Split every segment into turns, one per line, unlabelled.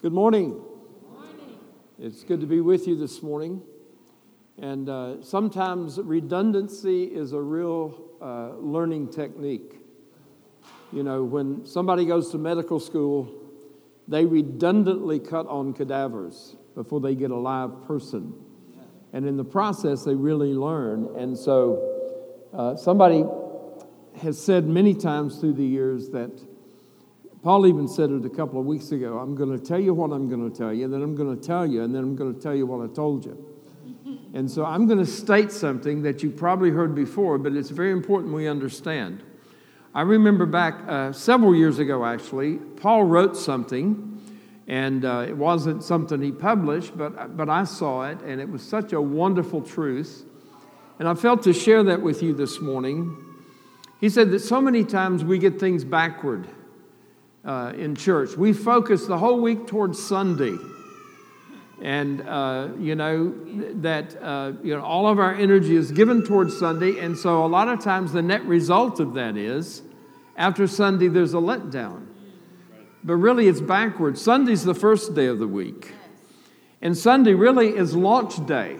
Good morning. It's good to be with you this morning. And uh, sometimes redundancy is a real uh, learning technique. You know, when somebody goes to medical school, they redundantly cut on cadavers before they get a live person. And in the process, they really learn. And so, uh, somebody has said many times through the years that Paul even said it a couple of weeks ago I'm going to tell you what I'm going to tell you, and then I'm going to tell you, and then I'm going to tell you what I told you. And so I'm going to state something that you probably heard before, but it's very important we understand. I remember back uh, several years ago, actually, Paul wrote something, and uh, it wasn't something he published, but, but I saw it, and it was such a wonderful truth. And I felt to share that with you this morning. He said that so many times we get things backward uh, in church. We focus the whole week towards Sunday. And, uh, you know, that, uh, you know, all of our energy is given towards Sunday. And so a lot of times the net result of that is after Sunday, there's a letdown. But really, it's backwards. Sunday's the first day of the week. And Sunday really is launch day.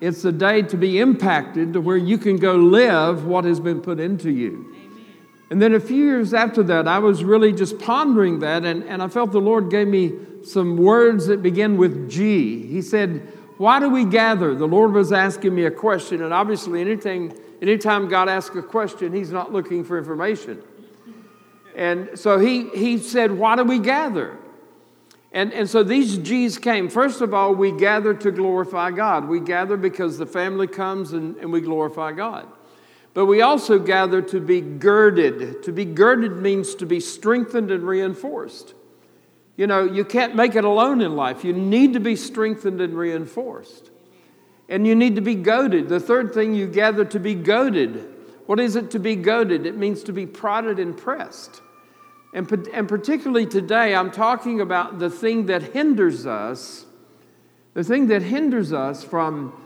It's the day to be impacted to where you can go live what has been put into you. And then a few years after that, I was really just pondering that, and, and I felt the Lord gave me some words that begin with G. He said, Why do we gather? The Lord was asking me a question, and obviously, anything, anytime God asks a question, He's not looking for information. And so he, he said, Why do we gather? And, and so these G's came. First of all, we gather to glorify God. We gather because the family comes and, and we glorify God. But we also gather to be girded. To be girded means to be strengthened and reinforced. You know, you can't make it alone in life. You need to be strengthened and reinforced. And you need to be goaded. The third thing, you gather to be goaded. What is it to be goaded? It means to be prodded and pressed. And, and particularly today, I'm talking about the thing that hinders us, the thing that hinders us from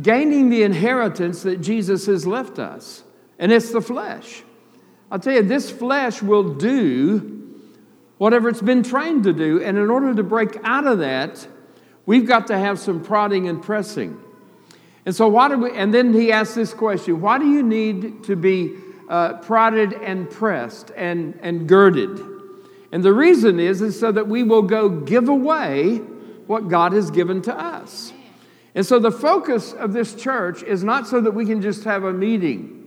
gaining the inheritance that Jesus has left us, and it's the flesh. I'll tell you, this flesh will do whatever it's been trained to do, and in order to break out of that, we've got to have some prodding and pressing. And so, why do we? And then he asked this question: Why do you need to be uh, prodded and pressed and and girded? And the reason is is so that we will go give away what God has given to us. And so the focus of this church is not so that we can just have a meeting.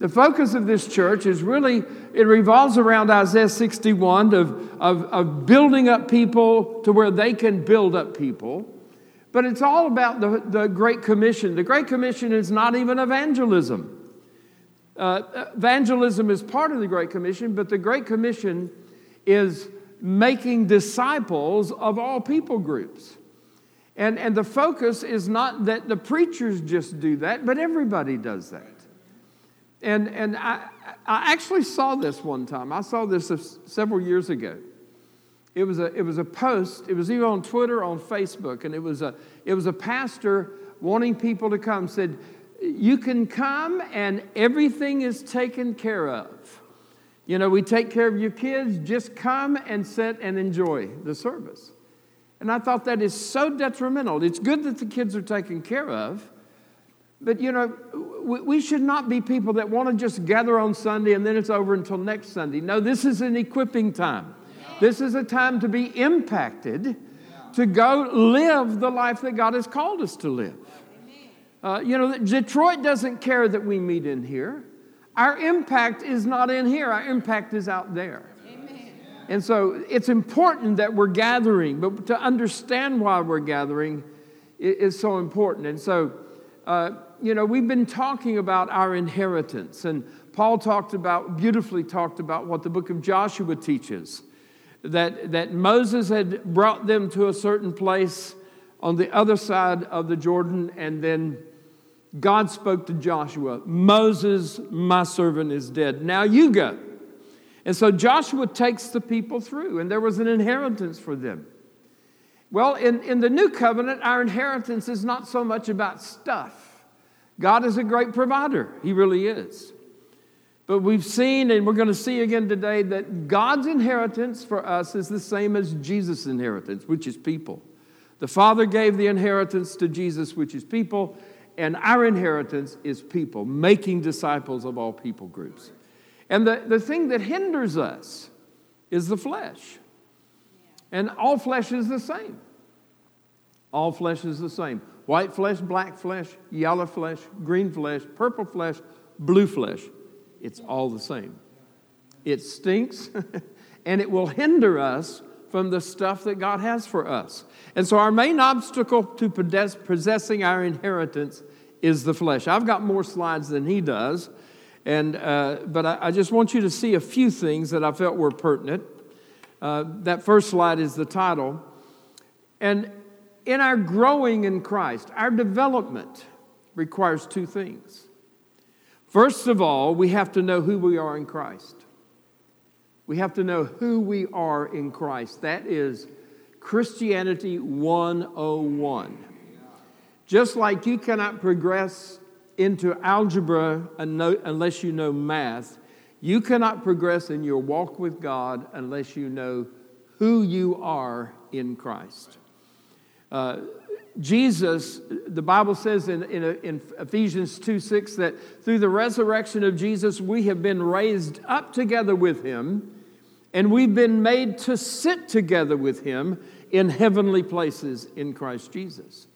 The focus of this church is really, it revolves around Isaiah 61 of, of, of building up people to where they can build up people. But it's all about the, the Great Commission. The Great Commission is not even evangelism. Uh, evangelism is part of the Great Commission, but the Great Commission is making disciples of all people groups. And, and the focus is not that the preachers just do that, but everybody does that. And, and I, I actually saw this one time. I saw this several years ago. It was, a, it was a post, it was either on Twitter or on Facebook, and it was, a, it was a pastor wanting people to come, said, You can come and everything is taken care of. You know, we take care of your kids, just come and sit and enjoy the service. And I thought that is so detrimental. It's good that the kids are taken care of, but you know, we should not be people that want to just gather on Sunday and then it's over until next Sunday. No, this is an equipping time. This is a time to be impacted, to go live the life that God has called us to live. Uh, you know, Detroit doesn't care that we meet in here. Our impact is not in here, our impact is out there. And so it's important that we're gathering, but to understand why we're gathering is so important. And so, uh, you know, we've been talking about our inheritance, and Paul talked about, beautifully talked about what the book of Joshua teaches that, that Moses had brought them to a certain place on the other side of the Jordan, and then God spoke to Joshua Moses, my servant, is dead. Now you go. And so Joshua takes the people through, and there was an inheritance for them. Well, in, in the new covenant, our inheritance is not so much about stuff. God is a great provider, He really is. But we've seen, and we're going to see again today, that God's inheritance for us is the same as Jesus' inheritance, which is people. The Father gave the inheritance to Jesus, which is people, and our inheritance is people, making disciples of all people groups. And the, the thing that hinders us is the flesh. And all flesh is the same. All flesh is the same white flesh, black flesh, yellow flesh, green flesh, purple flesh, blue flesh. It's all the same. It stinks and it will hinder us from the stuff that God has for us. And so, our main obstacle to possessing our inheritance is the flesh. I've got more slides than he does, and, uh, but I, I, just want you to see a few things that I felt were pertinent. Uh, that first slide is the title. And in our growing in Christ, our development requires two things. First of all, we have to know who we are in Christ. We have to know who we are in Christ. That is Christianity 101. Just like you cannot progress into algebra unless you know math, you cannot progress in your walk with God unless you know who you are in Christ. Uh, Jesus, the Bible says in, in, in, Ephesians 2 6 that through the resurrection of Jesus, we have been raised up together with him, and we've been made to sit together with him in heavenly places in Christ Jesus.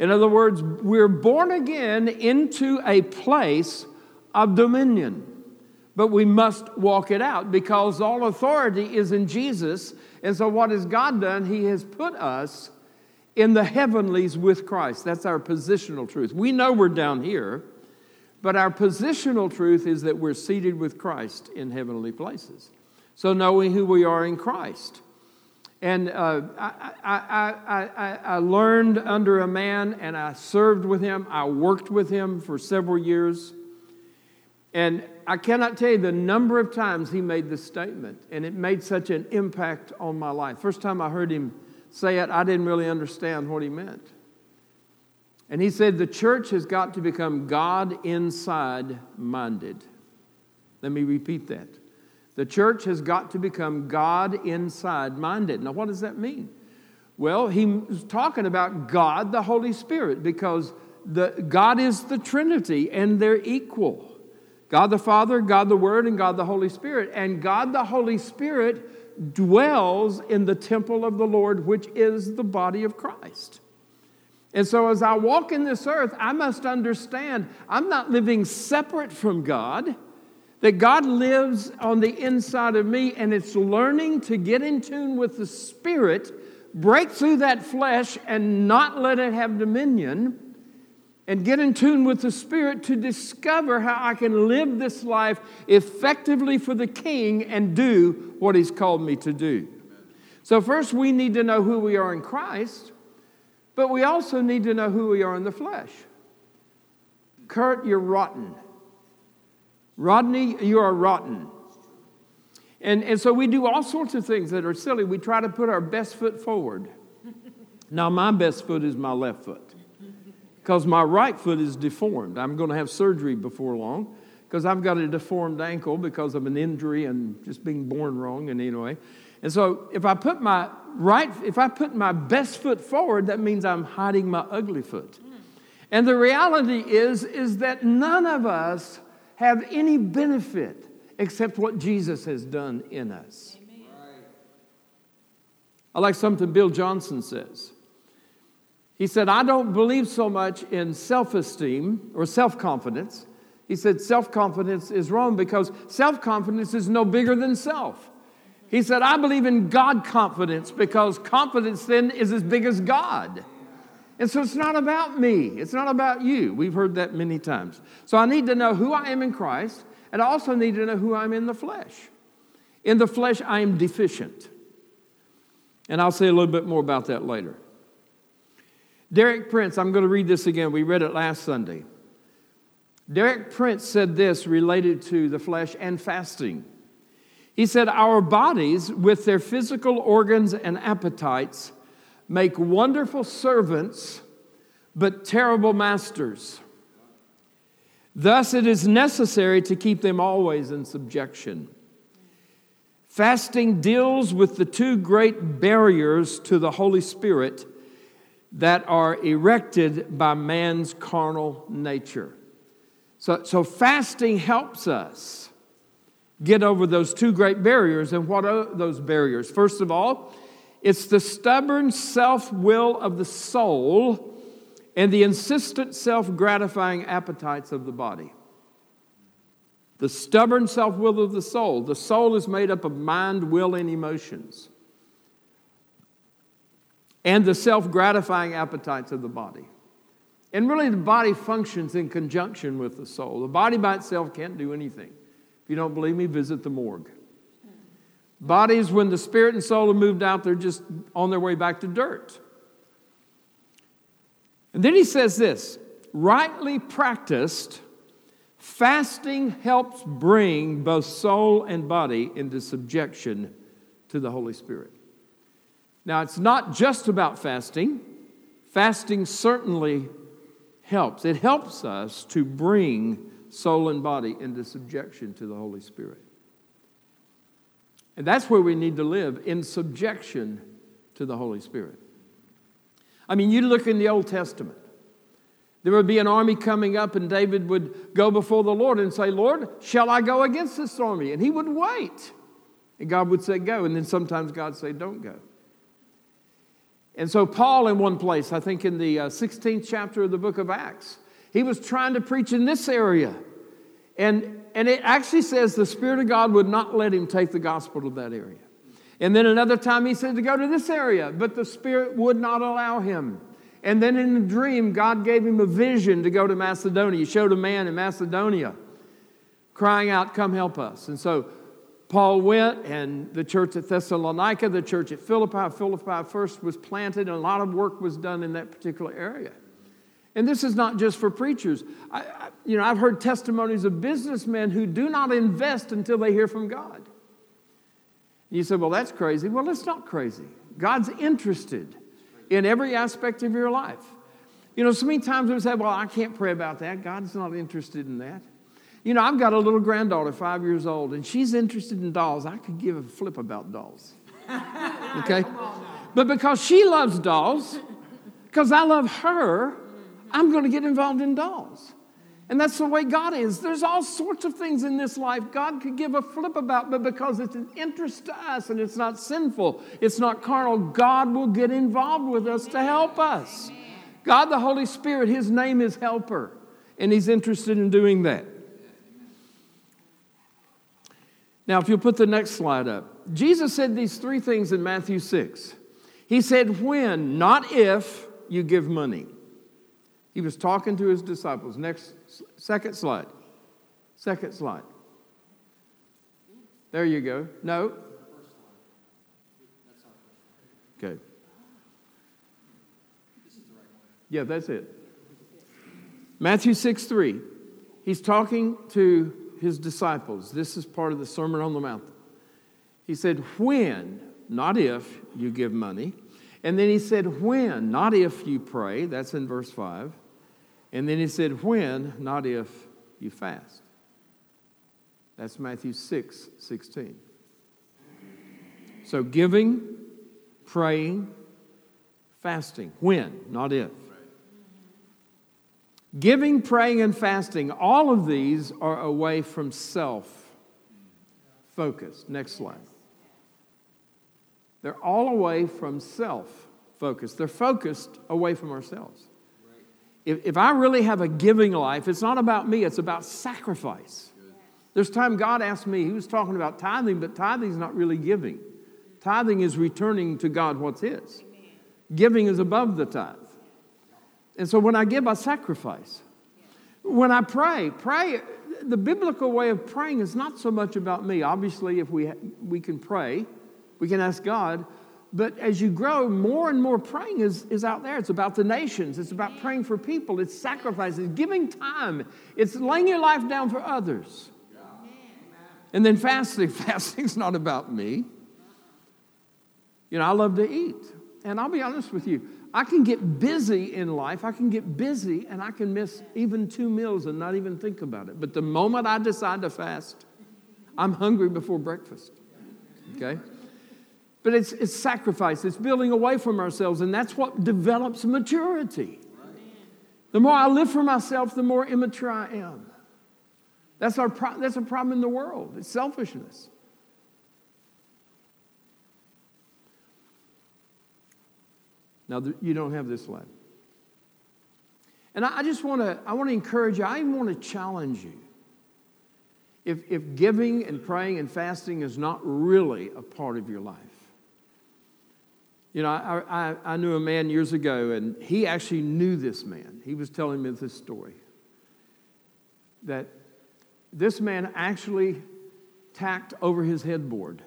In other words, we're born again into a place of dominion, but we must walk it out because all authority is in Jesus. And so, what has God done? He has put us in the heavenlies with Christ. That's our positional truth. We know we're down here, but our positional truth is that we're seated with Christ in heavenly places. So, knowing who we are in Christ. And uh, I, I, I, I, learned under a man and I served with him. I worked with him for several years. And I cannot tell you the number of times he made this statement, and it made such an impact on my life. First time I heard him say it, I didn't really understand what he meant. And he said, The church has got to become God inside minded. Let me repeat that. The church has got to become God inside minded. Now, what does that mean? Well, he was talking about God, the Holy Spirit, because the, God is the Trinity and they're equal. God the Father, God the Word, and God the Holy Spirit. And God the Holy Spirit dwells in the temple of the Lord, which is the body of Christ. And so, as I walk in this earth, I must understand I'm not living separate from God, that God lives on the inside of me, and it's learning to get in tune with the Spirit, break through that flesh, and not let it have dominion and get in tune with the Spirit to discover how I can live this life effectively for the King and do what He's called me to do. So, first, we need to know who we are in Christ, but we also need to know who we are in the flesh. Kurt, you're rotten. Rodney, you are rotten. And, and so we do all sorts of things that are silly. We try to put our best foot forward. Now, my best foot is my left foot because my right foot is deformed. I'm going to have surgery before long because I've got a deformed ankle because of an injury and just being born wrong. And anyway, and so if I put my right, if I put my best foot forward, that means I'm hiding my ugly foot. And the reality is, is that none of us have any benefit except what Jesus has done in us. I like something Bill Johnson says. He said, I don't believe so much in self esteem or self confidence. He said, self confidence is wrong because self confidence is no bigger than self. He said, I believe in God confidence because confidence then is as big as God. And so it's not about me, it's not about you. We've heard that many times. So I need to know who I am in Christ, and I also need to know who I'm in the flesh. In the flesh, I am deficient. And I'll say a little bit more about that later. Derek Prince, I'm going to read this again. We read it last Sunday. Derek Prince said this related to the flesh and fasting. He said, Our bodies, with their physical organs and appetites, make wonderful servants, but terrible masters. Thus, it is necessary to keep them always in subjection. Fasting deals with the two great barriers to the Holy Spirit that are erected by man's carnal nature. So, so fasting helps us get over those two great barriers. And what are those barriers? First of all, it's the stubborn self will of the soul and the insistent self gratifying appetites of the body. The stubborn self will of the soul. The soul is made up of mind, will, and emotions. And the self gratifying appetites of the body. And really, the body functions in conjunction with the soul. The body by itself can't do anything. If you don't believe me, visit the morgue. Bodies, when the spirit and soul have moved out, they're just on their way back to dirt. And then he says this rightly practiced, fasting helps bring both soul and body into subjection to the Holy Spirit. Now, it's not just about fasting, fasting certainly helps. It helps us to bring soul and body into subjection to the Holy Spirit. And that's where we need to live in subjection to the Holy Spirit. I mean, you look in the Old Testament. There would be an army coming up, and David would go before the Lord and say, Lord, shall I go against this army? And he would wait. And God would say, Go. And then sometimes God say, Don't go. And so, Paul, in one place, I think in the 16th uh, chapter of the book of Acts, he was trying to preach in this area. And, and it actually says the Spirit of God would not let him take the gospel to that area. And then another time he said to go to this area, but the Spirit would not allow him. And then in a dream, God gave him a vision to go to Macedonia. He showed a man in Macedonia crying out, Come help us. And so Paul went, and the church at Thessalonica, the church at Philippi, Philippi first was planted, and a lot of work was done in that particular area. And this is not just for preachers. I, I, you know, I've heard testimonies of businessmen who do not invest until they hear from God. You say, well, that's crazy. Well, it's not crazy. God's interested in every aspect of your life. You know, so many times we say, well, I can't pray about that. God's not interested in that. You know, I've got a little granddaughter, five years old, and she's interested in dolls. I could give a flip about dolls. Okay? But because she loves dolls, because I love her, I'm going to get involved in dolls. And that's the way God is. There's all sorts of things in this life God could give a flip about, but because it's an interest to us and it's not sinful, it's not carnal, God will get involved with us to help us. God, the Holy Spirit, His name is Helper, and He's interested in doing that. Now, if you'll put the next slide up, Jesus said these three things in Matthew 6. He said, When, not if, you give money. He was talking to his disciples. Next, second slide. Second slide. There you go. No. Okay. Yeah, that's it. Matthew 6 3. He's talking to his disciples. This is part of the Sermon on the Mount. He said, When, not if, you give money. And then he said, When, not if you pray. That's in verse 5. And then he said, When, not if you fast. That's Matthew 6 16. So giving, praying, fasting. When, not if. Giving, praying, and fasting, all of these are away from self focus. Next slide. They're all away from self focus. They're focused away from ourselves. If, if I really have a giving life, it's not about me, it's about sacrifice. There's time God asked me, He was talking about tithing, but tithing is not really giving. Tithing is returning to God what's His. Giving is above the tithe. And so when I give, I sacrifice. When I pray, pray, the biblical way of praying is not so much about me. Obviously, if we, we can pray, we can ask God. But as you grow, more and more praying is, is out there. It's about the nations, it's about praying for people, it's sacrifices, giving time, it's laying your life down for others. And then fasting. Fasting's not about me. You know, I love to eat. And I'll be honest with you, I can get busy in life. I can get busy and I can miss even two meals and not even think about it. But the moment I decide to fast, I'm hungry before breakfast. Okay? But it's, it's sacrifice, it's building away from ourselves, and that's what develops maturity. The more I live for myself, the more immature I am. That's, our pro- that's a problem in the world. It's selfishness. Now, you don't have this left. And I just want to, I want to encourage you, I want to challenge you. If, if giving and praying and fasting is not really a part of your life, you know, I, I, I knew a man years ago, and he actually knew this man. He was telling me this story that this man actually tacked over his headboard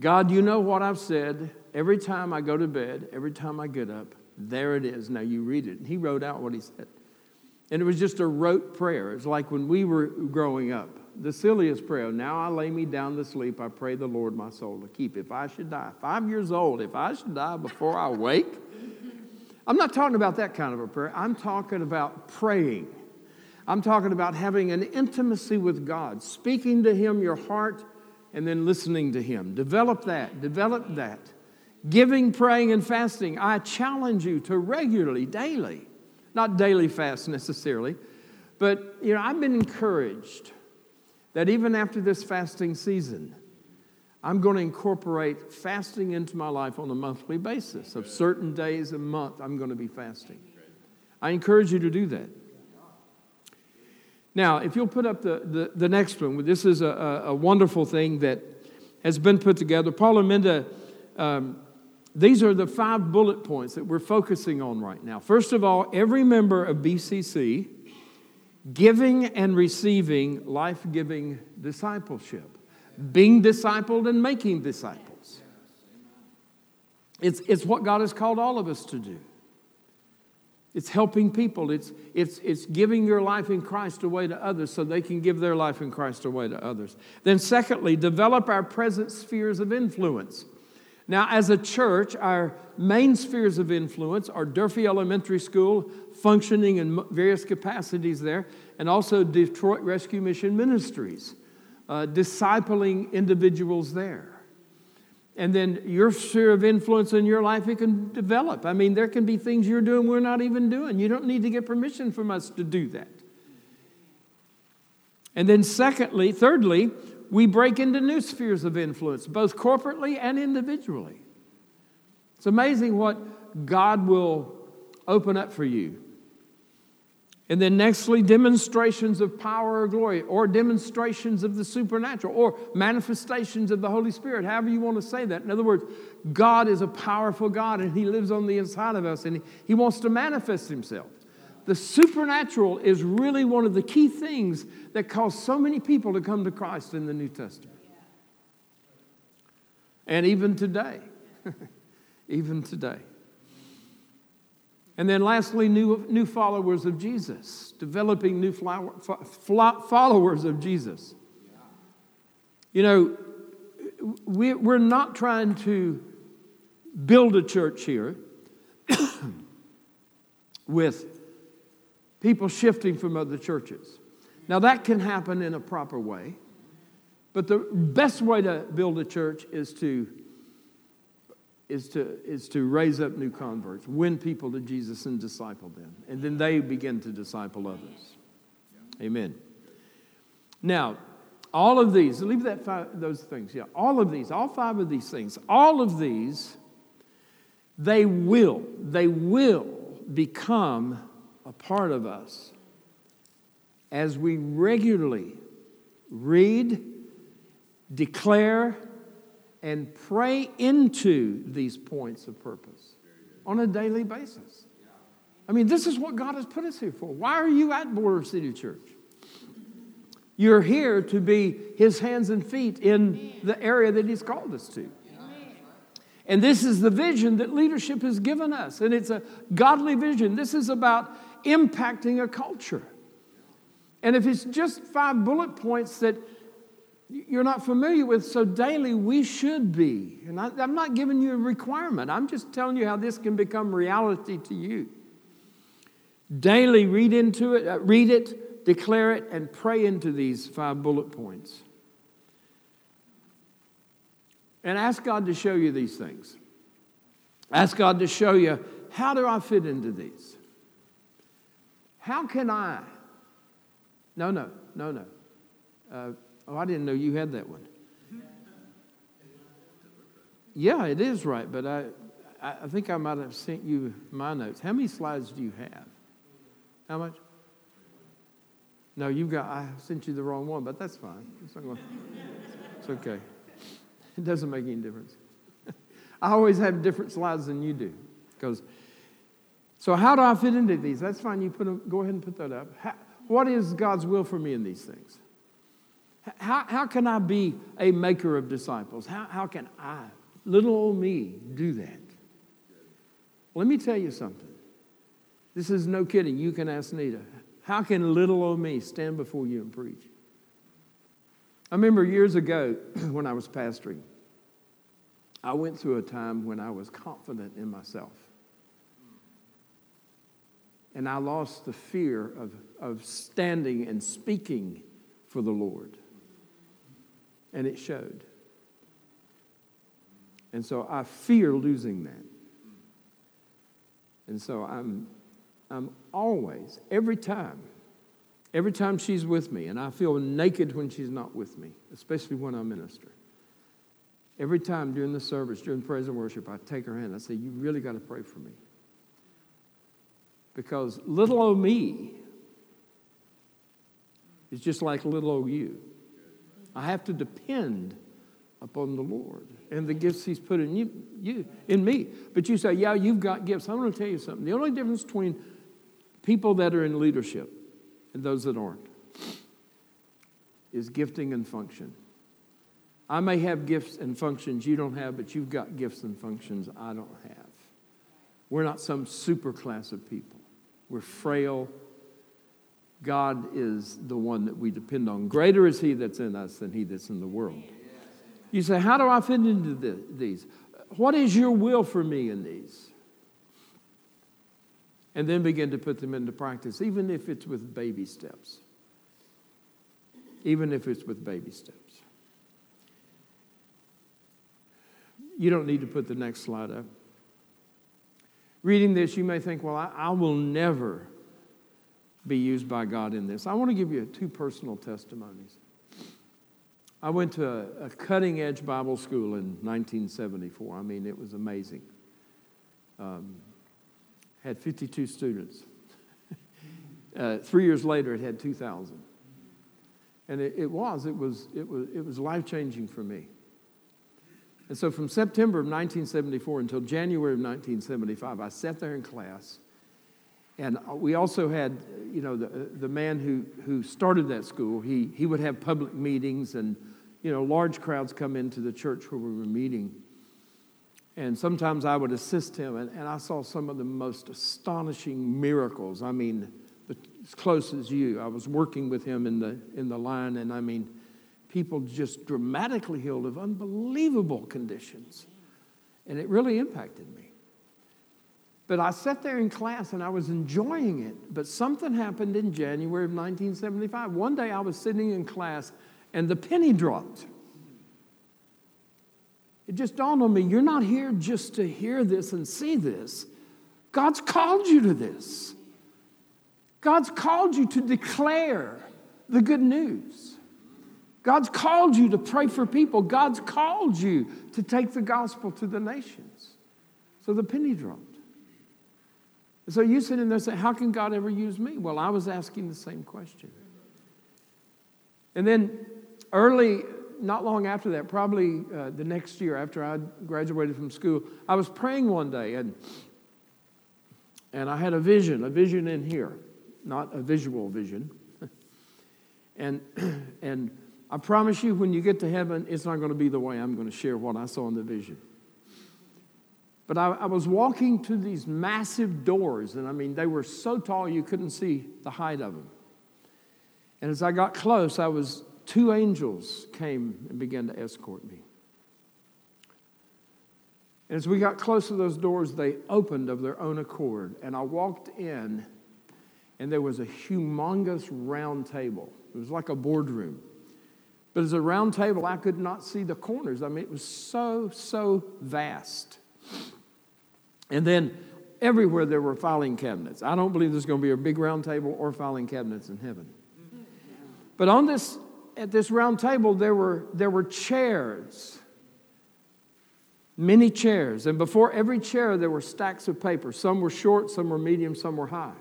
God, you know what I've said every time I go to bed, every time I get up. There it is. Now you read it. And he wrote out what he said. And it was just a rote prayer. It's like when we were growing up, the silliest prayer. Now I lay me down to sleep. I pray the Lord my soul to keep. If I should die, five years old, if I should die before I wake, I'm not talking about that kind of a prayer. I'm talking about praying. I'm talking about having an intimacy with God, speaking to Him your heart, and then listening to Him. Develop that, develop that. Giving, praying, and fasting. I challenge you to regularly, daily, not daily fast necessarily, but you know, I've been encouraged that even after this fasting season, I'm going to incorporate fasting into my life on a monthly basis. Of certain days a month, I'm going to be fasting. I encourage you to do that. Now, if you'll put up the, the, the next one, this is a, a, wonderful thing that has been put together. Paul and Minda, um, these are the five bullet points that we're focusing on right now. First of all, every member of BCC giving and receiving life giving discipleship, being discipled and making disciples. It's, it's what God has called all of us to do. It's helping people. It's, it's, it's giving your life in Christ away to others so they can give their life in Christ away to others. Then, secondly, develop our present spheres of influence. Now, as a church, our main spheres of influence are Durfee Elementary School, functioning in various capacities there, and also Detroit Rescue Mission Ministries, uh, discipling individuals there. And then your sphere of influence in your life it can develop. I mean there can be things you're doing we're not even doing. You don't need to get permission from us to do that. And then secondly thirdly we break into new spheres of influence both corporately and individually. It's amazing what god will open up for you and then, nextly, demonstrations of power or glory, or demonstrations of the supernatural, or manifestations of the Holy Spirit, however you want to say that. In other words, God is a powerful God and He lives on the inside of us and He, wants to manifest Himself. The supernatural is really one of the key things that caused so many people to come to Christ in the New Testament. And even today, even today. And then lastly, new, new followers of Jesus, developing new flower, followers of Jesus. You know, we, we're not trying to build a church here with people shifting from other churches. Now, that can happen in a proper way, but the best way to build a church is to is to, is to raise up new converts, win people to Jesus and disciple them. And then they begin to disciple others. Amen. Now, all of these, leave that five, those things, yeah, all of these, all five of these things, all of these, they will, they will become a part of us as we regularly read, declare, and pray into these points of purpose on a daily basis. I mean, this is what God has put us here for. Why are you at Border City Church? You're here to be His hands and feet in the area that He's called us to. And this is the vision that leadership has given us. And it's a godly vision. This is about impacting a culture. And if it's just five bullet points that you're not familiar with, so daily we should be. And I, am not giving you a requirement, I'm just telling you how this can become reality to you. Daily read into it, uh, read it, declare it, and pray into these five bullet points. And ask God to show you these things. Ask God to show you how do I fit into these? How can I? No, no, no, no. Uh, oh, I didn't know you had that one. Yeah, it is right, but I, I think I might have sent you my notes. How many slides do you have? How much? No, you've got. I sent you the wrong one, but that's fine. It's, going, it's okay. It doesn't make any difference. I always have different slides than you do, because. So how do I fit into these? That's fine. You put them. Go ahead and put that up. How, what is God's will for me in these things? How, how can I be a maker of disciples? How, how can I, little old me, do that? Let me tell you something. This is no kidding. You can ask Nita. How can little old me stand before you and preach? I remember years ago when I was pastoring, I went through a time when I was confident in myself. And I lost the fear of, of standing and speaking for the Lord. And it showed. And so I fear losing that. And so I'm, I'm always, every time, every time she's with me, and I feel naked when she's not with me, especially when I minister. Every time during the service, during praise and worship, I take her hand. I say, You really got to pray for me. Because little old me is just like little old you. I have to depend upon the Lord and the gifts He's put in you, you in me. But you say, yeah, you've got gifts. I'm going to tell you something. The only difference between people that are in leadership and those that aren't is gifting and function. I may have gifts and functions you don't have, but you've got gifts and functions I don't have. We're not some super class of people. We're frail. God is the one that we depend on. Greater is He that's in us than He that's in the world. You say, How do I fit into these? What is your will for me in these? And then begin to put them into practice, even if it's with baby steps. Even if it's with baby steps. You don't need to put the next slide up. Reading this, you may think, well, I, I will never be used by God in this. I want to give you two personal testimonies. I went to a, a cutting edge Bible school in 1974. I mean, it was amazing. Um, had 52 students. uh, three years later, it had 2,000. And it, it, was, it was, it was, it was life changing for me. And so from September of 1974 until January of 1975, I sat there in class. And we also had, you know, the, the man who, who started that school, he, he would have public meetings and, you know, large crowds come into the church where we were meeting. And sometimes I would assist him, and, and I saw some of the most astonishing miracles. I mean, as close as you. I was working with him in the, in the line, and I mean, people just dramatically healed of unbelievable conditions. And it really impacted me. But I sat there in class and I was enjoying it. But something happened in January of 1975. One day I was sitting in class and the penny dropped. It just dawned on me you're not here just to hear this and see this. God's called you to this. God's called you to declare the good news. God's called you to pray for people. God's called you to take the gospel to the nations. So the penny dropped. So you sit in there and say, How can God ever use me? Well, I was asking the same question. And then early, not long after that, probably uh, the next year after I graduated from school, I was praying one day and, and I had a vision, a vision in here, not a visual vision. and, and I promise you, when you get to heaven, it's not going to be the way I'm going to share what I saw in the vision. But I, I, was walking to these massive doors, and I mean, they were so tall you couldn't see the height of them. And as I got close, I was two angels came and began to escort me. And as we got close to those doors, they opened of their own accord. And I walked in, and there was a humongous round table. It was like a boardroom. But as a round table, I could not see the corners. I mean, it was so, so vast. And then everywhere there were filing cabinets. I don't believe there's going to be a big round table or filing cabinets in heaven. But on this, at this round table, there were, there were chairs many chairs. And before every chair, there were stacks of paper. Some were short, some were medium, some were high.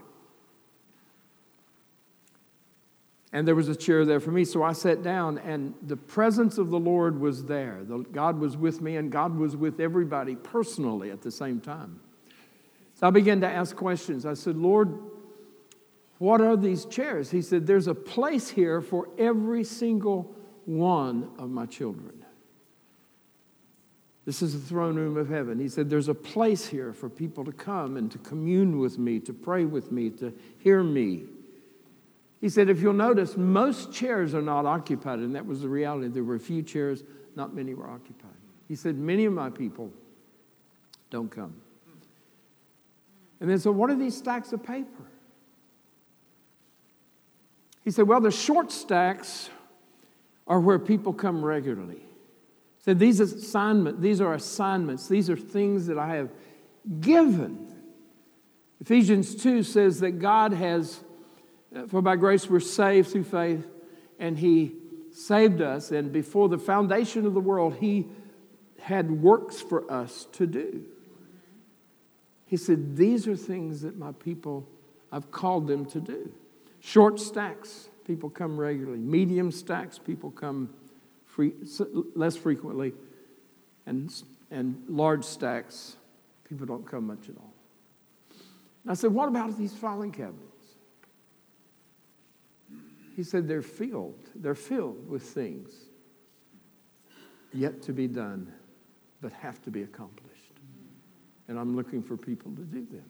And there was a chair there for me. So I sat down, and the presence of the Lord was there. The, God was with me, and God was with everybody personally at the same time. So I began to ask questions. I said, Lord, what are these chairs? He said, There's a place here for every single one of my children. This is the throne room of heaven. He said, There's a place here for people to come and to commune with me, to pray with me, to hear me. He said, If you'll notice, most chairs are not occupied. And that was the reality. There were a few chairs, not many were occupied. He said, Many of my people don't come. And then, so what are these stacks of paper? He said, Well, the short stacks are where people come regularly He said, These assignment, these are assignments, these are things that I have given. Ephesians 2 says that God has, for by grace we're saved through faith, and He saved us, and before the foundation of the world, He had works for us to do. He said, These are things that my people, I've called them to do. Short stacks, people come regularly. Medium stacks, people come free, less frequently, and, and large stacks, people don't come much at all. And I said, What about these filing cabinets? He said, They're filled. They're filled with things yet to be done, but have to be accomplished. And I'm looking for people to do them.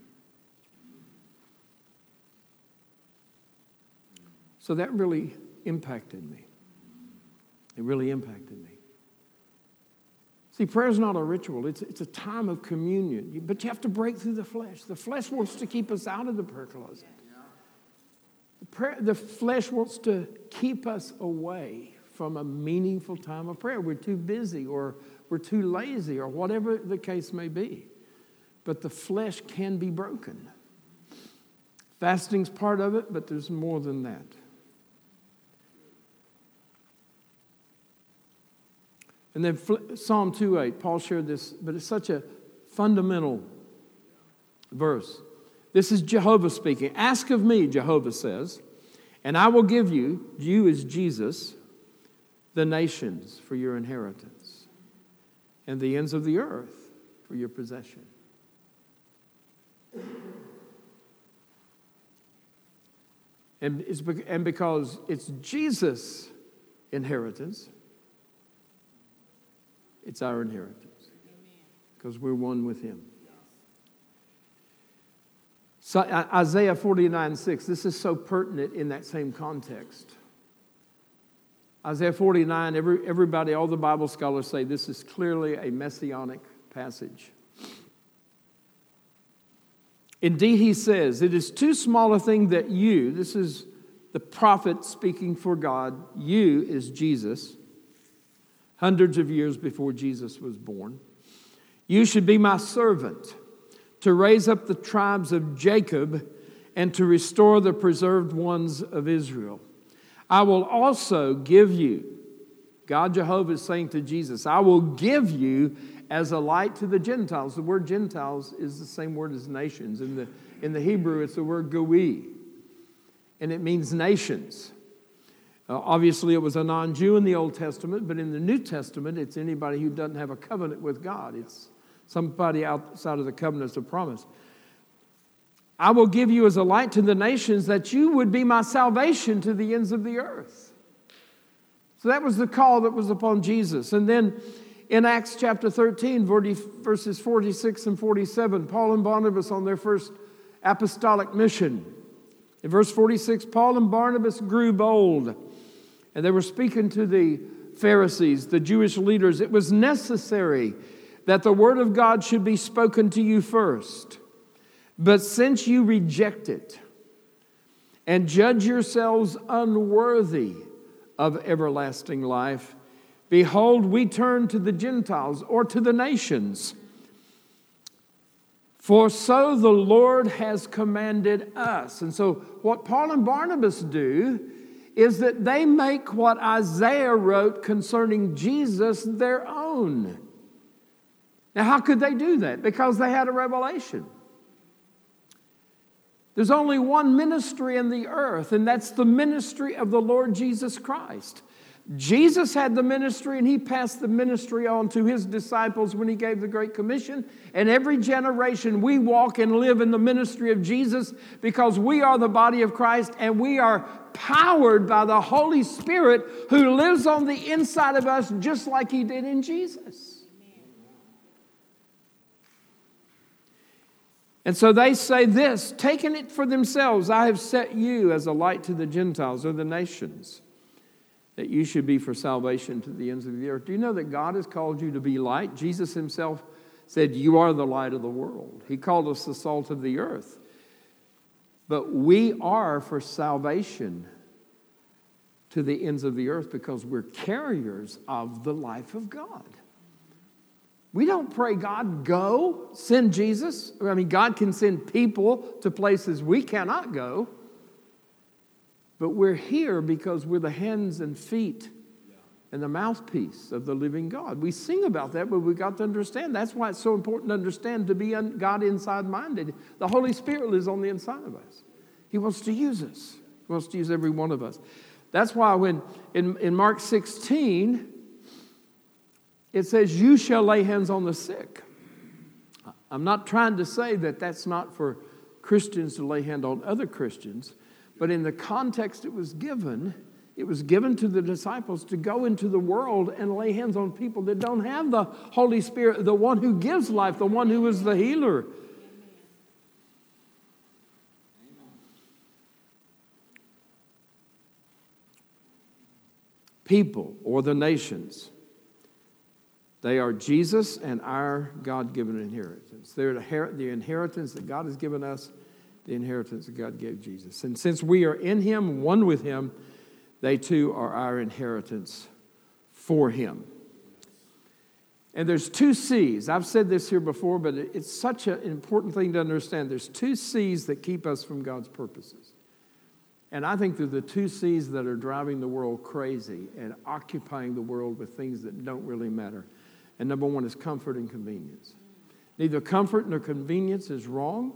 So that really impacted me. It really impacted me. See, prayer is not a ritual, it's, it's a time of communion. But you have to break through the flesh. The flesh wants to keep us out of the prayer closet. The, prayer, the flesh wants to keep us away from a meaningful time of prayer. We're too busy or we're too lazy or whatever the case may be. But the flesh can be broken. Fasting's part of it, but there's more than that. And then Psalm 2:8, Paul shared this, but it's such a fundamental verse. This is Jehovah speaking. Ask of me, Jehovah says, and I will give you, you is Jesus, the nations for your inheritance, and the ends of the earth for your possession. And, it's, and because it's Jesus' inheritance, it's our inheritance because we're one with Him. So, uh, Isaiah 49 6, this is so pertinent in that same context. Isaiah 49, every, everybody, all the Bible scholars say this is clearly a messianic passage. Indeed, he says, It is too small a thing that you, this is the prophet speaking for God, you is Jesus, hundreds of years before Jesus was born. You should be my servant to raise up the tribes of Jacob and to restore the preserved ones of Israel. I will also give you, God Jehovah is saying to Jesus, I will give you as a light to the Gentiles. The word Gentiles is the same word as nations. In the, in the Hebrew, it's the word go'i, and it means nations. Uh, obviously, it was a non Jew in the Old Testament, but in the New Testament, it's anybody who doesn't have a covenant with God. It's somebody outside of the covenants of promise. I will give you as a light to the nations that you would be my salvation to the ends of the earth. So that was the call that was upon Jesus. And then in Acts chapter 13, verses 46 and 47, Paul and Barnabas on their first apostolic mission. In verse 46, Paul and Barnabas grew bold And they were speaking to the Pharisees, the Jewish leaders. It was necessary that the word of God should be spoken to you first. But since you reject it and judge yourselves unworthy of everlasting life, behold, we turn to the Gentiles or to the nations. For so the Lord has commanded us. And so, what Paul and Barnabas do is that they make what Isaiah wrote concerning Jesus their own. Now, how could they do that? Because they had a revelation. There's only one ministry in the earth, and that's the ministry of the Lord Jesus Christ. Jesus had the ministry and he passed the ministry on to his disciples when he gave the Great Commission. And every generation we walk and live in the ministry of Jesus because we are the body of Christ and we are powered by the Holy Spirit who lives on the inside of us just like he did in Jesus. And so they say this, taking it for themselves, I have set you as a light to the Gentiles or the nations that you should be for salvation to the ends of the earth. Do you know that God has called you to be light? Jesus himself said, You are the light of the world. He called us the salt of the earth. But we are for salvation to the ends of the earth because we're carriers of the life of God. We don't pray, God, go, send Jesus. I mean, God can send people to places we cannot go. But we're here because we're the hands and feet and the mouthpiece of the living God. We sing about that, but we've got to understand. That's why it's so important to understand to be God inside minded. The Holy Spirit lives on the inside of us. He wants to use us, He wants to use every one of us. That's why when in, in Mark 16, it says, You shall lay hands on the sick. I'm not trying to say that that's not for Christians to lay hand on other Christians. But in the context it was given, it was given to the disciples to go into the world and lay hands on people that don't have the Holy Spirit, the one who gives life, the one who is the healer. People or the nations, they are Jesus and our God given inheritance. They're the inheritance that God has given us the inheritance that God gave Jesus. And since we are in Him, one with Him, they too are our inheritance for Him. And there's two C's. I've said this here before, but it's such an important thing to understand. There's two C's that keep us from God's purposes. And I think they're the two C's that are driving the world crazy and occupying the world with things that don't really matter. And number one is comfort and convenience. Neither comfort nor convenience is wrong.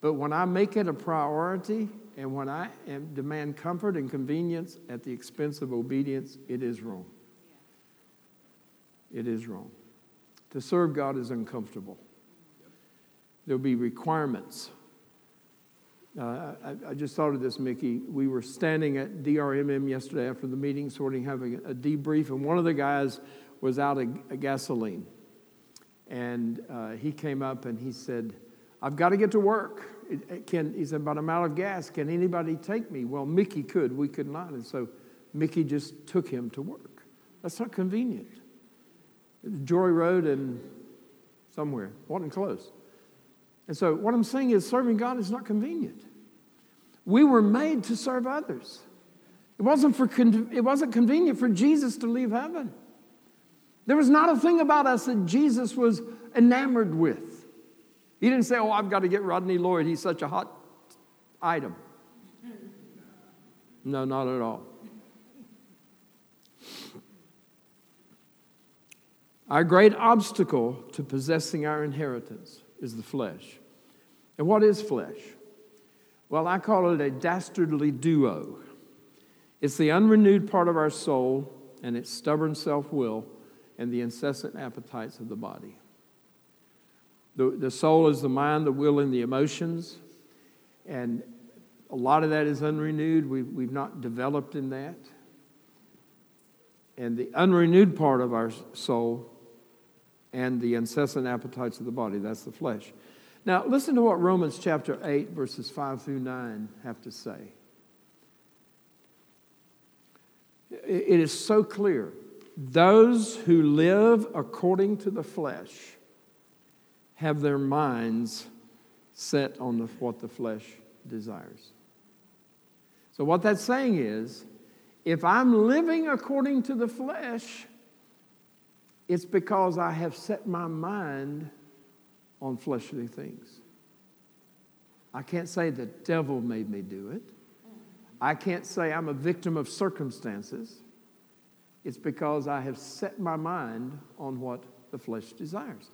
But when I make it a priority and when I demand comfort and convenience at the expense of obedience, it is wrong. It is wrong. To serve God is uncomfortable. There'll be requirements. Uh, I, I, just thought of this, Mickey. We were standing at DRMM yesterday after the meeting, sorting, having a debrief, and one of the guys was out of gasoline. And uh, he came up and he said, I've got to get to work. Can, he said, but I'm out of gas. Can anybody take me? Well, Mickey could. We could not. And so Mickey just took him to work. That's not convenient. Joy Road and somewhere, wasn't close. And so what I'm saying is serving God is not convenient. We were made to serve others. It wasn't, for it wasn't convenient for Jesus to leave heaven. There was not a thing about us that Jesus was enamored with. He didn't say, Oh, I've got to get Rodney Lloyd. He's such a hot item. No, not at all. Our great obstacle to possessing our inheritance is the flesh. And what is flesh? Well, I call it a dastardly duo. It's the unrenewed part of our soul and its stubborn self will and the incessant appetites of the body. The, the soul is the mind, the will, and the emotions. And a lot of that is unrenewed. We've, we've not developed in that. And the unrenewed part of our soul and the incessant appetites of the body, that's the flesh. Now, listen to what Romans chapter 8, verses 5 through 9 have to say. it is so clear. Those who live according to the flesh have their minds set on the, what the flesh desires. So, what that's saying is if I'm living according to the flesh, it's because I have set my mind on fleshly things. I can't say the devil made me do it. I can't say I'm a victim of circumstances. It's because I have set my mind on what the flesh desires.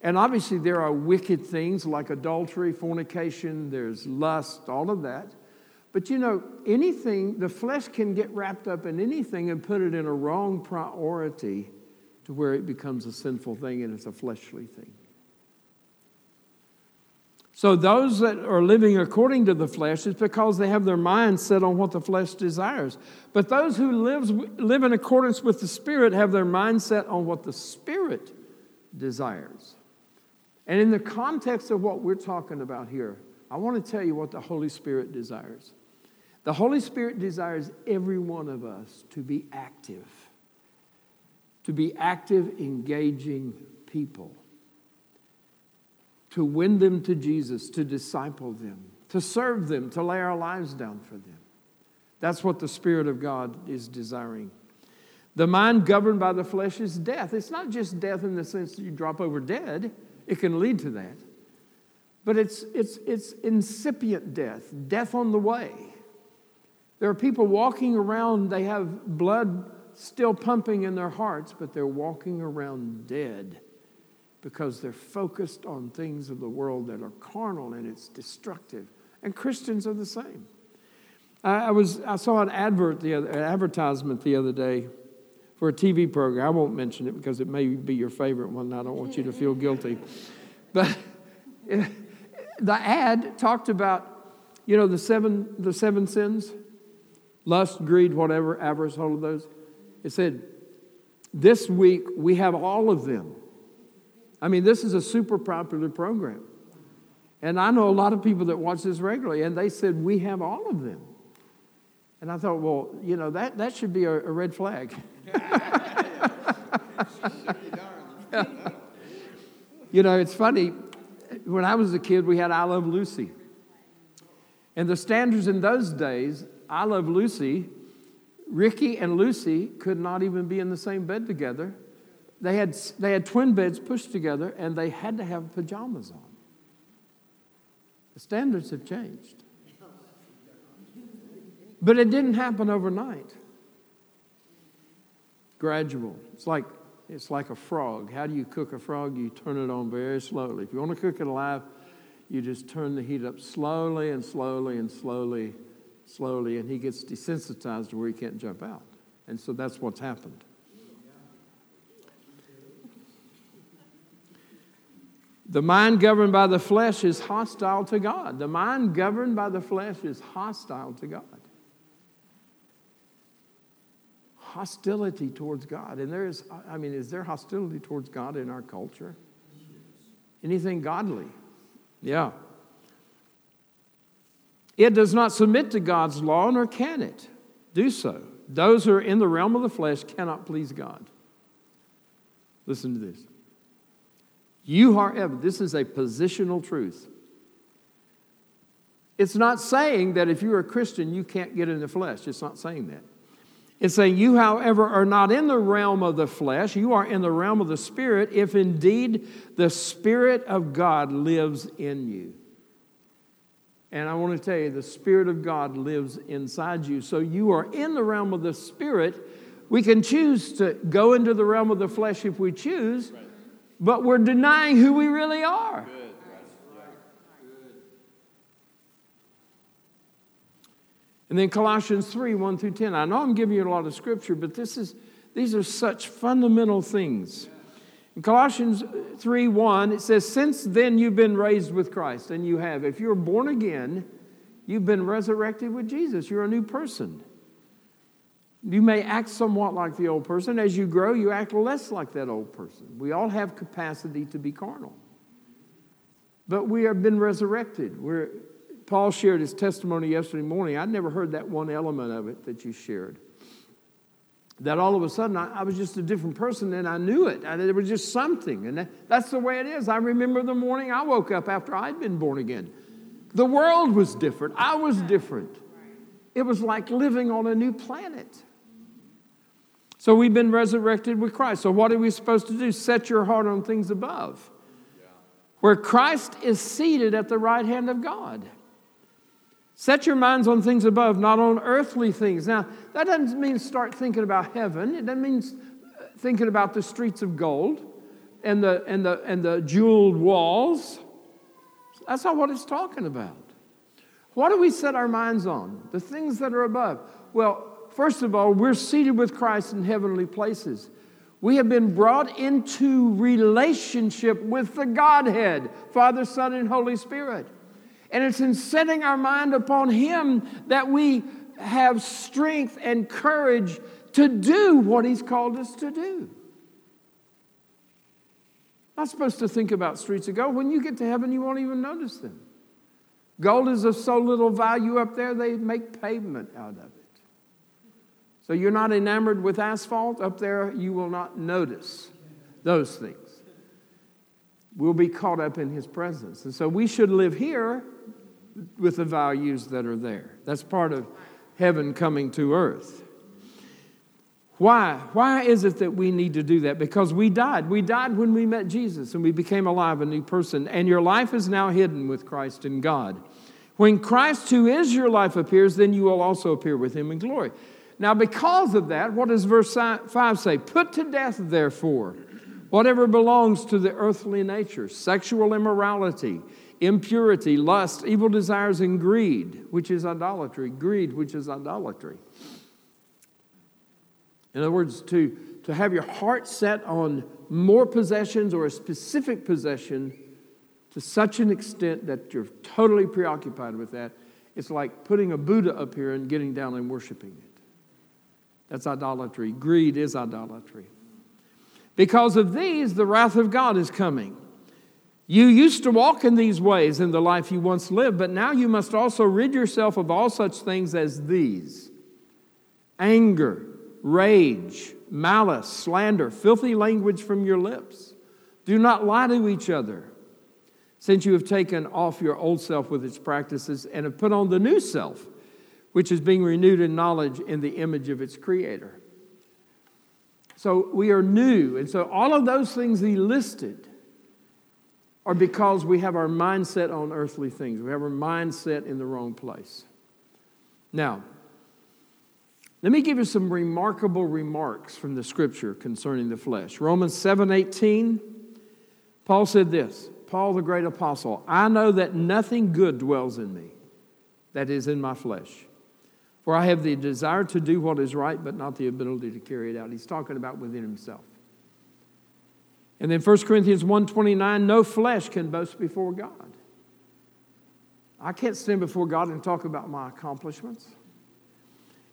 And obviously, there are wicked things like adultery, fornication, there's lust, all of that. But you know, anything, the flesh can get wrapped up in anything and put it in a wrong priority to where it becomes a sinful thing and it's a fleshly thing. So, those that are living according to the flesh is because they have their mind set on what the flesh desires. But those who live, live in accordance with the Spirit have their mind set on what the Spirit desires. And in the context of what we're talking about here, I want to tell you what the Holy Spirit desires. The Holy Spirit desires every one of us to be active, to be active, engaging people, to win them to Jesus, to disciple them, to serve them, to lay our lives down for them. That's what the Spirit of God is desiring. The mind governed by the flesh is death. It's not just death in the sense that you drop over dead, it can lead to that. But it's, it's, it's incipient death, death on the way. There are people walking around, they have blood still pumping in their hearts, but they're walking around dead because they're focused on things of the world that are carnal and it's destructive. And Christians are the same. I, was, I saw an advert, the other, an advertisement the other day for a TV program. I won't mention it because it may be your favorite one. I don't want you to feel guilty. But the ad talked about, you know, the seven, the seven sins lust, greed, whatever, avarice, all of those. It said, this week we have all of them. I mean, this is a super popular program. And I know a lot of people that watch this regularly, and they said, We have all of them. And I thought, well, you know, that, that should be a, a red flag. you know, it's funny. When I was a kid, we had I Love Lucy. And the standards in those days, I Love Lucy, Ricky and Lucy could not even be in the same bed together. They had, they had twin beds pushed together and they had to have pajamas on. The standards have changed. But it didn't happen overnight. Gradual. It's like, it's like a frog. How do you cook a frog? You turn it on very slowly. If you want to cook it alive, you just turn the heat up slowly and slowly and slowly slowly, and he gets desensitized to where he can't jump out. And so that's what's happened. The mind governed by the flesh is hostile to God. The mind governed by the flesh is hostile to God. Hostility towards God. And there is, I mean, is there hostility towards God in our culture? Anything godly? Yeah. It does not submit to God's law, nor can it do so. Those who are in the realm of the flesh cannot please God. Listen to this. You, however, this is a positional truth. It's not saying that if you're a Christian, you can't get in the flesh. It's not saying that. It's saying, You, however, are not in the realm of the flesh, you are in the realm of the Spirit, if indeed the Spirit of God lives in you. And I want to tell you, the Spirit of God lives inside you. So you are in the realm of the Spirit. We can choose to go into the realm of the flesh if we choose, but we're denying who we really are. And then Colossians 3 1 through 10. I know I'm giving you a lot of scripture, but this is, these are such fundamental things. In Colossians 3 1, it says, Since then you've been raised with Christ, and you have. If you're born again, you've been resurrected with Jesus. You're a new person. You may act somewhat like the old person. As you grow, you act less like that old person. We all have capacity to be carnal. But we have been resurrected. We're, Paul shared his testimony yesterday morning. I'd never heard that one element of it that you shared. that all of a sudden I, I was just a different person and I knew it. And it was just something. And that, that's the way it is. I remember the morning I woke up after I'd been born again. The world was different. I was different. It was like living on a new planet. So we've been resurrected with Christ. So what are we supposed to do? Set your heart on things above, where Christ is seated at the right hand of God. Set your minds on things above, not on earthly things. Now, that doesn't mean start thinking about heaven. It doesn't mean uh, thinking about the streets of gold and the, and the, and the jeweled walls. That's not what it's talking about. What do we set our minds on? The things that are above. Well, first of all, we're seated with Christ in heavenly places. We have been brought into relationship with the Godhead, Father, Son, and Holy Spirit. And it's in setting our mind upon Him that we have strength and courage to do what He's called us to do. Not supposed to think about streets of gold. When you get to heaven, you won't even notice them. Gold is of so little value up there, they make pavement out of it. So you're not enamored with asphalt up there, you will not notice those things. We'll be caught up in His presence. And so we should live here with the values that are there. That's part of heaven coming to earth. Why? Why is it that we need to do that? Because we died. We died when we met Jesus and we became alive, a new person. And your life is now hidden with Christ in God. When Christ, who is your life, appears, then you will also appear with him in glory. Now, because of that, what does verse 5 say? Put to death, therefore, whatever belongs to the earthly nature sexual immorality impurity, lust, evil desires, and greed, which is idolatry. Greed, which is idolatry. In other words, to, to have your heart set on more possessions or a specific possession to such an extent that you're totally preoccupied with that, it's like putting a Buddha up here and getting down and worshiping it. That's idolatry. Greed is idolatry. Because of these, the wrath of God is coming. You used to walk in these ways in the life you once lived, but now you must also rid yourself of all such things as these anger, rage, malice, slander, filthy language from your lips. Do not lie to each other, since you have taken off your old self with its practices and have put on the new self, which is being renewed in knowledge in the image of its creator. So we are new. And so all of those things he listed are because we have our mindset on earthly things. We have our mindset in the wrong place. Now, let me give you some remarkable remarks from the scripture concerning the flesh. Romans 7 18, Paul said this Paul, the great apostle, I know that nothing good dwells in me, that is, in my flesh. For I have the desire to do what is right, but not the ability to carry it out. He's talking about within himself. And then 1 Corinthians 1:29, no flesh can boast before God. I can't stand before God and talk about my accomplishments.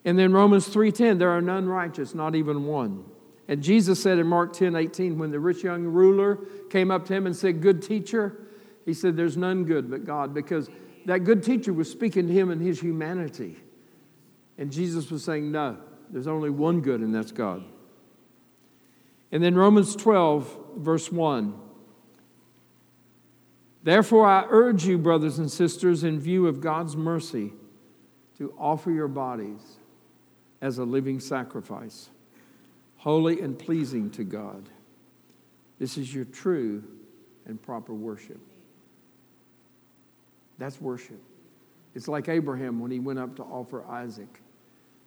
And then Romans 3:10, there are none righteous, not even one. And Jesus said in Mark 10, 18, when the rich young ruler came up to him and said, Good teacher, he said, There's none good but God, because that good teacher was speaking to him in his humanity. And Jesus was saying, No, there's only one good, and that's God. And then Romans 12, verse 1. Therefore, I urge you, brothers and sisters, in view of God's mercy, to offer your bodies as a living sacrifice, holy and pleasing to God. This is your true and proper worship. That's worship. It's like Abraham when he went up to offer Isaac.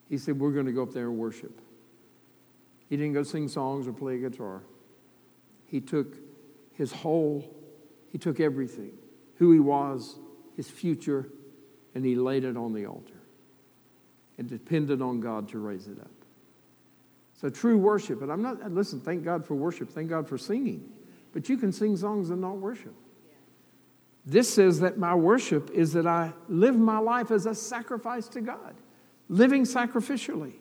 He said, We're going to go up there and worship. He didn't go sing songs or play a guitar. He took his whole, he took everything, who he was, his future, and he laid it on the altar and depended on God to raise it up. So true worship, and I'm not, listen, thank God for worship, thank God for singing, but you can sing songs and not worship. This says that my worship is that I live my life as a sacrifice to God, living sacrificially.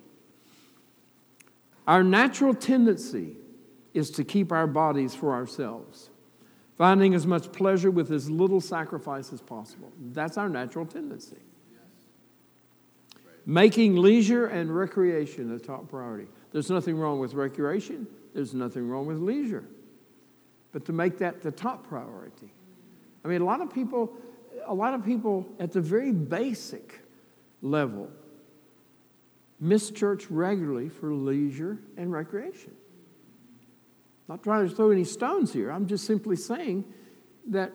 Our natural tendency is to keep our bodies for ourselves, finding as much pleasure with as little sacrifice as possible. That's our natural tendency. Making leisure and recreation a top priority. There's nothing wrong with recreation, there's nothing wrong with leisure. But to make that the top priority. I mean, a lot of people, a lot of people at the very basic level miss church regularly for leisure and recreation. Not trying to throw any stones here. I'm just simply saying that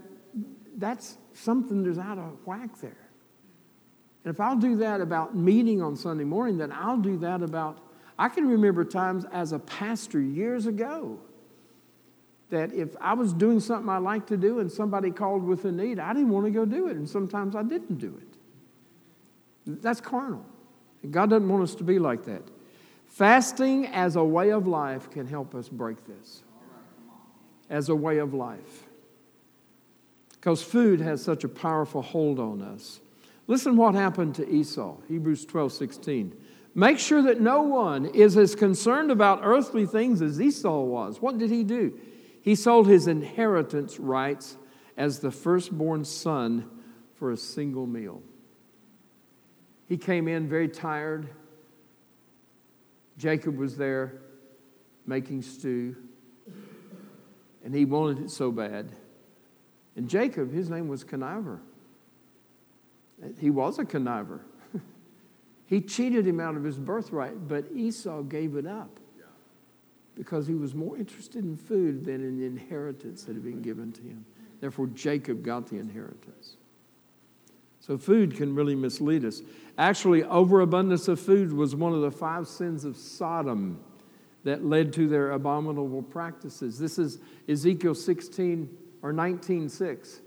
that's something that's out of whack there. And if I'll do that about meeting on Sunday morning, then I'll do that about. I can remember times as a pastor years ago that if I was doing something I liked to do and somebody called with a need, I didn't want to go do it. And sometimes I didn't do it. That's carnal. God doesn't want us to be like that. Fasting as a way of life can help us break this. As a way of life. Because food has such a powerful hold on us. Listen what happened to Esau, Hebrews 12 16. Make sure that no one is as concerned about earthly things as Esau was. What did he do? He sold his inheritance rights as the firstborn son for a single meal. He came in very tired. Jacob was there making stew, and he wanted it so bad. And Jacob, his name was Conniver. He was a conniver. he cheated him out of his birthright, but Esau gave it up because he was more interested in food than in the inheritance that had been given to him. Therefore, Jacob got the inheritance. So, food can really mislead us. Actually, overabundance of food was one of the five sins of Sodom that led to their abominable practices. This is Ezekiel 16 or 19 6. It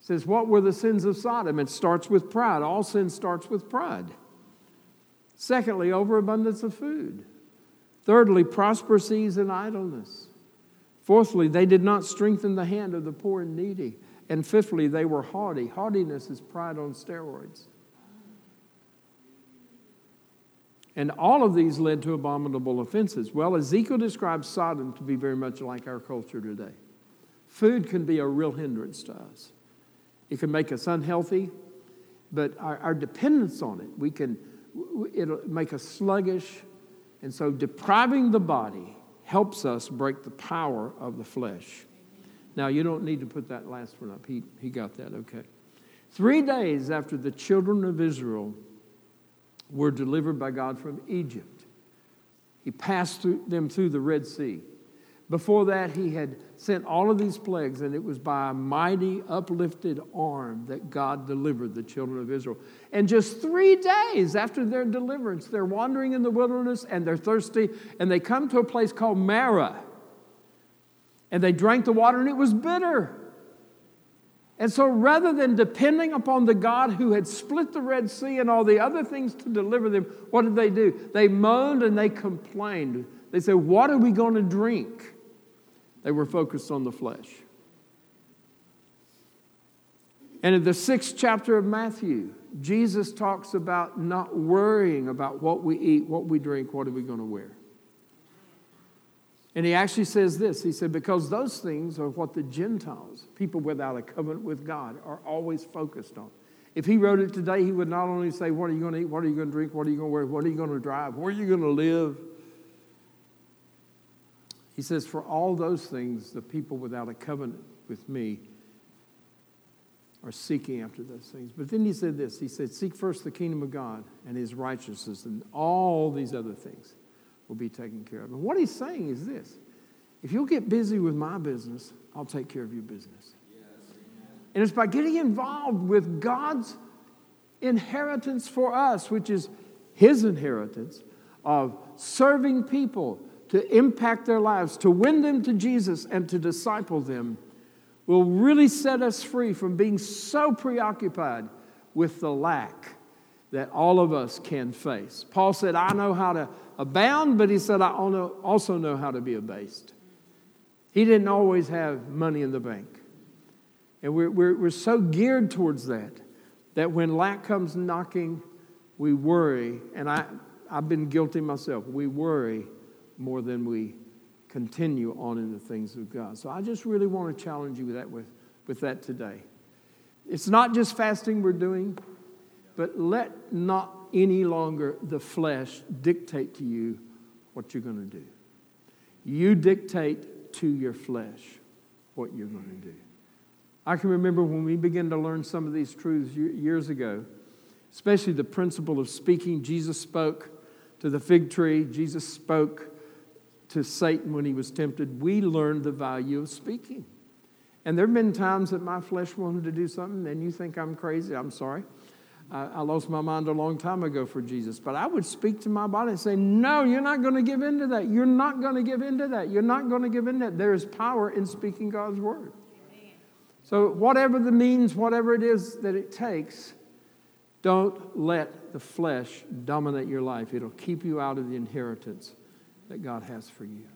says, What were the sins of Sodom? It starts with pride. All sin starts with pride. Secondly, overabundance of food. Thirdly, prosperous ease and idleness. Fourthly, they did not strengthen the hand of the poor and needy. And fifthly, they were haughty. Haughtiness is pride on steroids. And all of these led to abominable offenses. Well, Ezekiel describes Sodom to be very much like our culture today. Food can be a real hindrance to us. It can make us unhealthy, but our, our dependence on it, we can, it'll make us sluggish. And so depriving the body helps us break the power of the flesh. Now, you don't need to put that last one up. He, he got that, okay. Three days after the children of Israel were delivered by God from Egypt, He passed through them through the Red Sea. Before that, he had sent all of these plagues, and it was by a mighty uplifted arm that God delivered the children of Israel. And just three days after their deliverance, they're wandering in the wilderness and they're thirsty, and they come to a place called Marah. And they drank the water, and it was bitter. And so, rather than depending upon the God who had split the Red Sea and all the other things to deliver them, what did they do? They moaned and they complained. They said, What are we going to drink? They were focused on the flesh. And in the sixth chapter of Matthew, Jesus talks about not worrying about what we eat, what we drink, what are we going to wear. And he actually says this He said, because those things are what the Gentiles, people without a covenant with God, are always focused on. If he wrote it today, he would not only say, What are you going to eat? What are you going to drink? What are you going to wear? What are you going to drive? Where are you going to live? He says, For all those things, the people without a covenant with me are seeking after those things. But then he said this He said, Seek first the kingdom of God and his righteousness, and all these other things will be taken care of. And what he's saying is this if you'll get busy with my business, I'll take care of your business. and it's by getting involved with God's inheritance for us, which is his inheritance of serving people to impact their lives, to win them to Jesus, and to disciple them, will really set us free from being so preoccupied with the lack that all of us can face. Paul said, I know how to abound, but he said, I also know how to be abased. He didn't always have money in the bank. And we're, we're, we're so geared towards that, that when lack comes knocking, we worry. And I, I've been guilty myself. We worry more than we continue on in the things of God. So I just really want to challenge you with that, with, with that today. It's not just fasting we're doing, but let not any longer the flesh dictate to you what you're going to do. You dictate to your flesh what you're going to do. I can remember when we began to learn some of these truths years ago, especially the principle of speaking. Jesus spoke to the fig tree, Jesus spoke to Satan when he was tempted. We learned the value of speaking. And there have been times that my flesh wanted to do something, and you think I'm crazy. I'm sorry. I, lost my mind a long time ago for Jesus. But I would speak to my body and say, No, you're not going to give in to that. You're not going to give in to that. You're not going to give in to that. There is power in speaking God's word. Amen. So, whatever the means, whatever it is that it takes, don't let the flesh dominate your life. It'll keep you out of the inheritance that God has for you.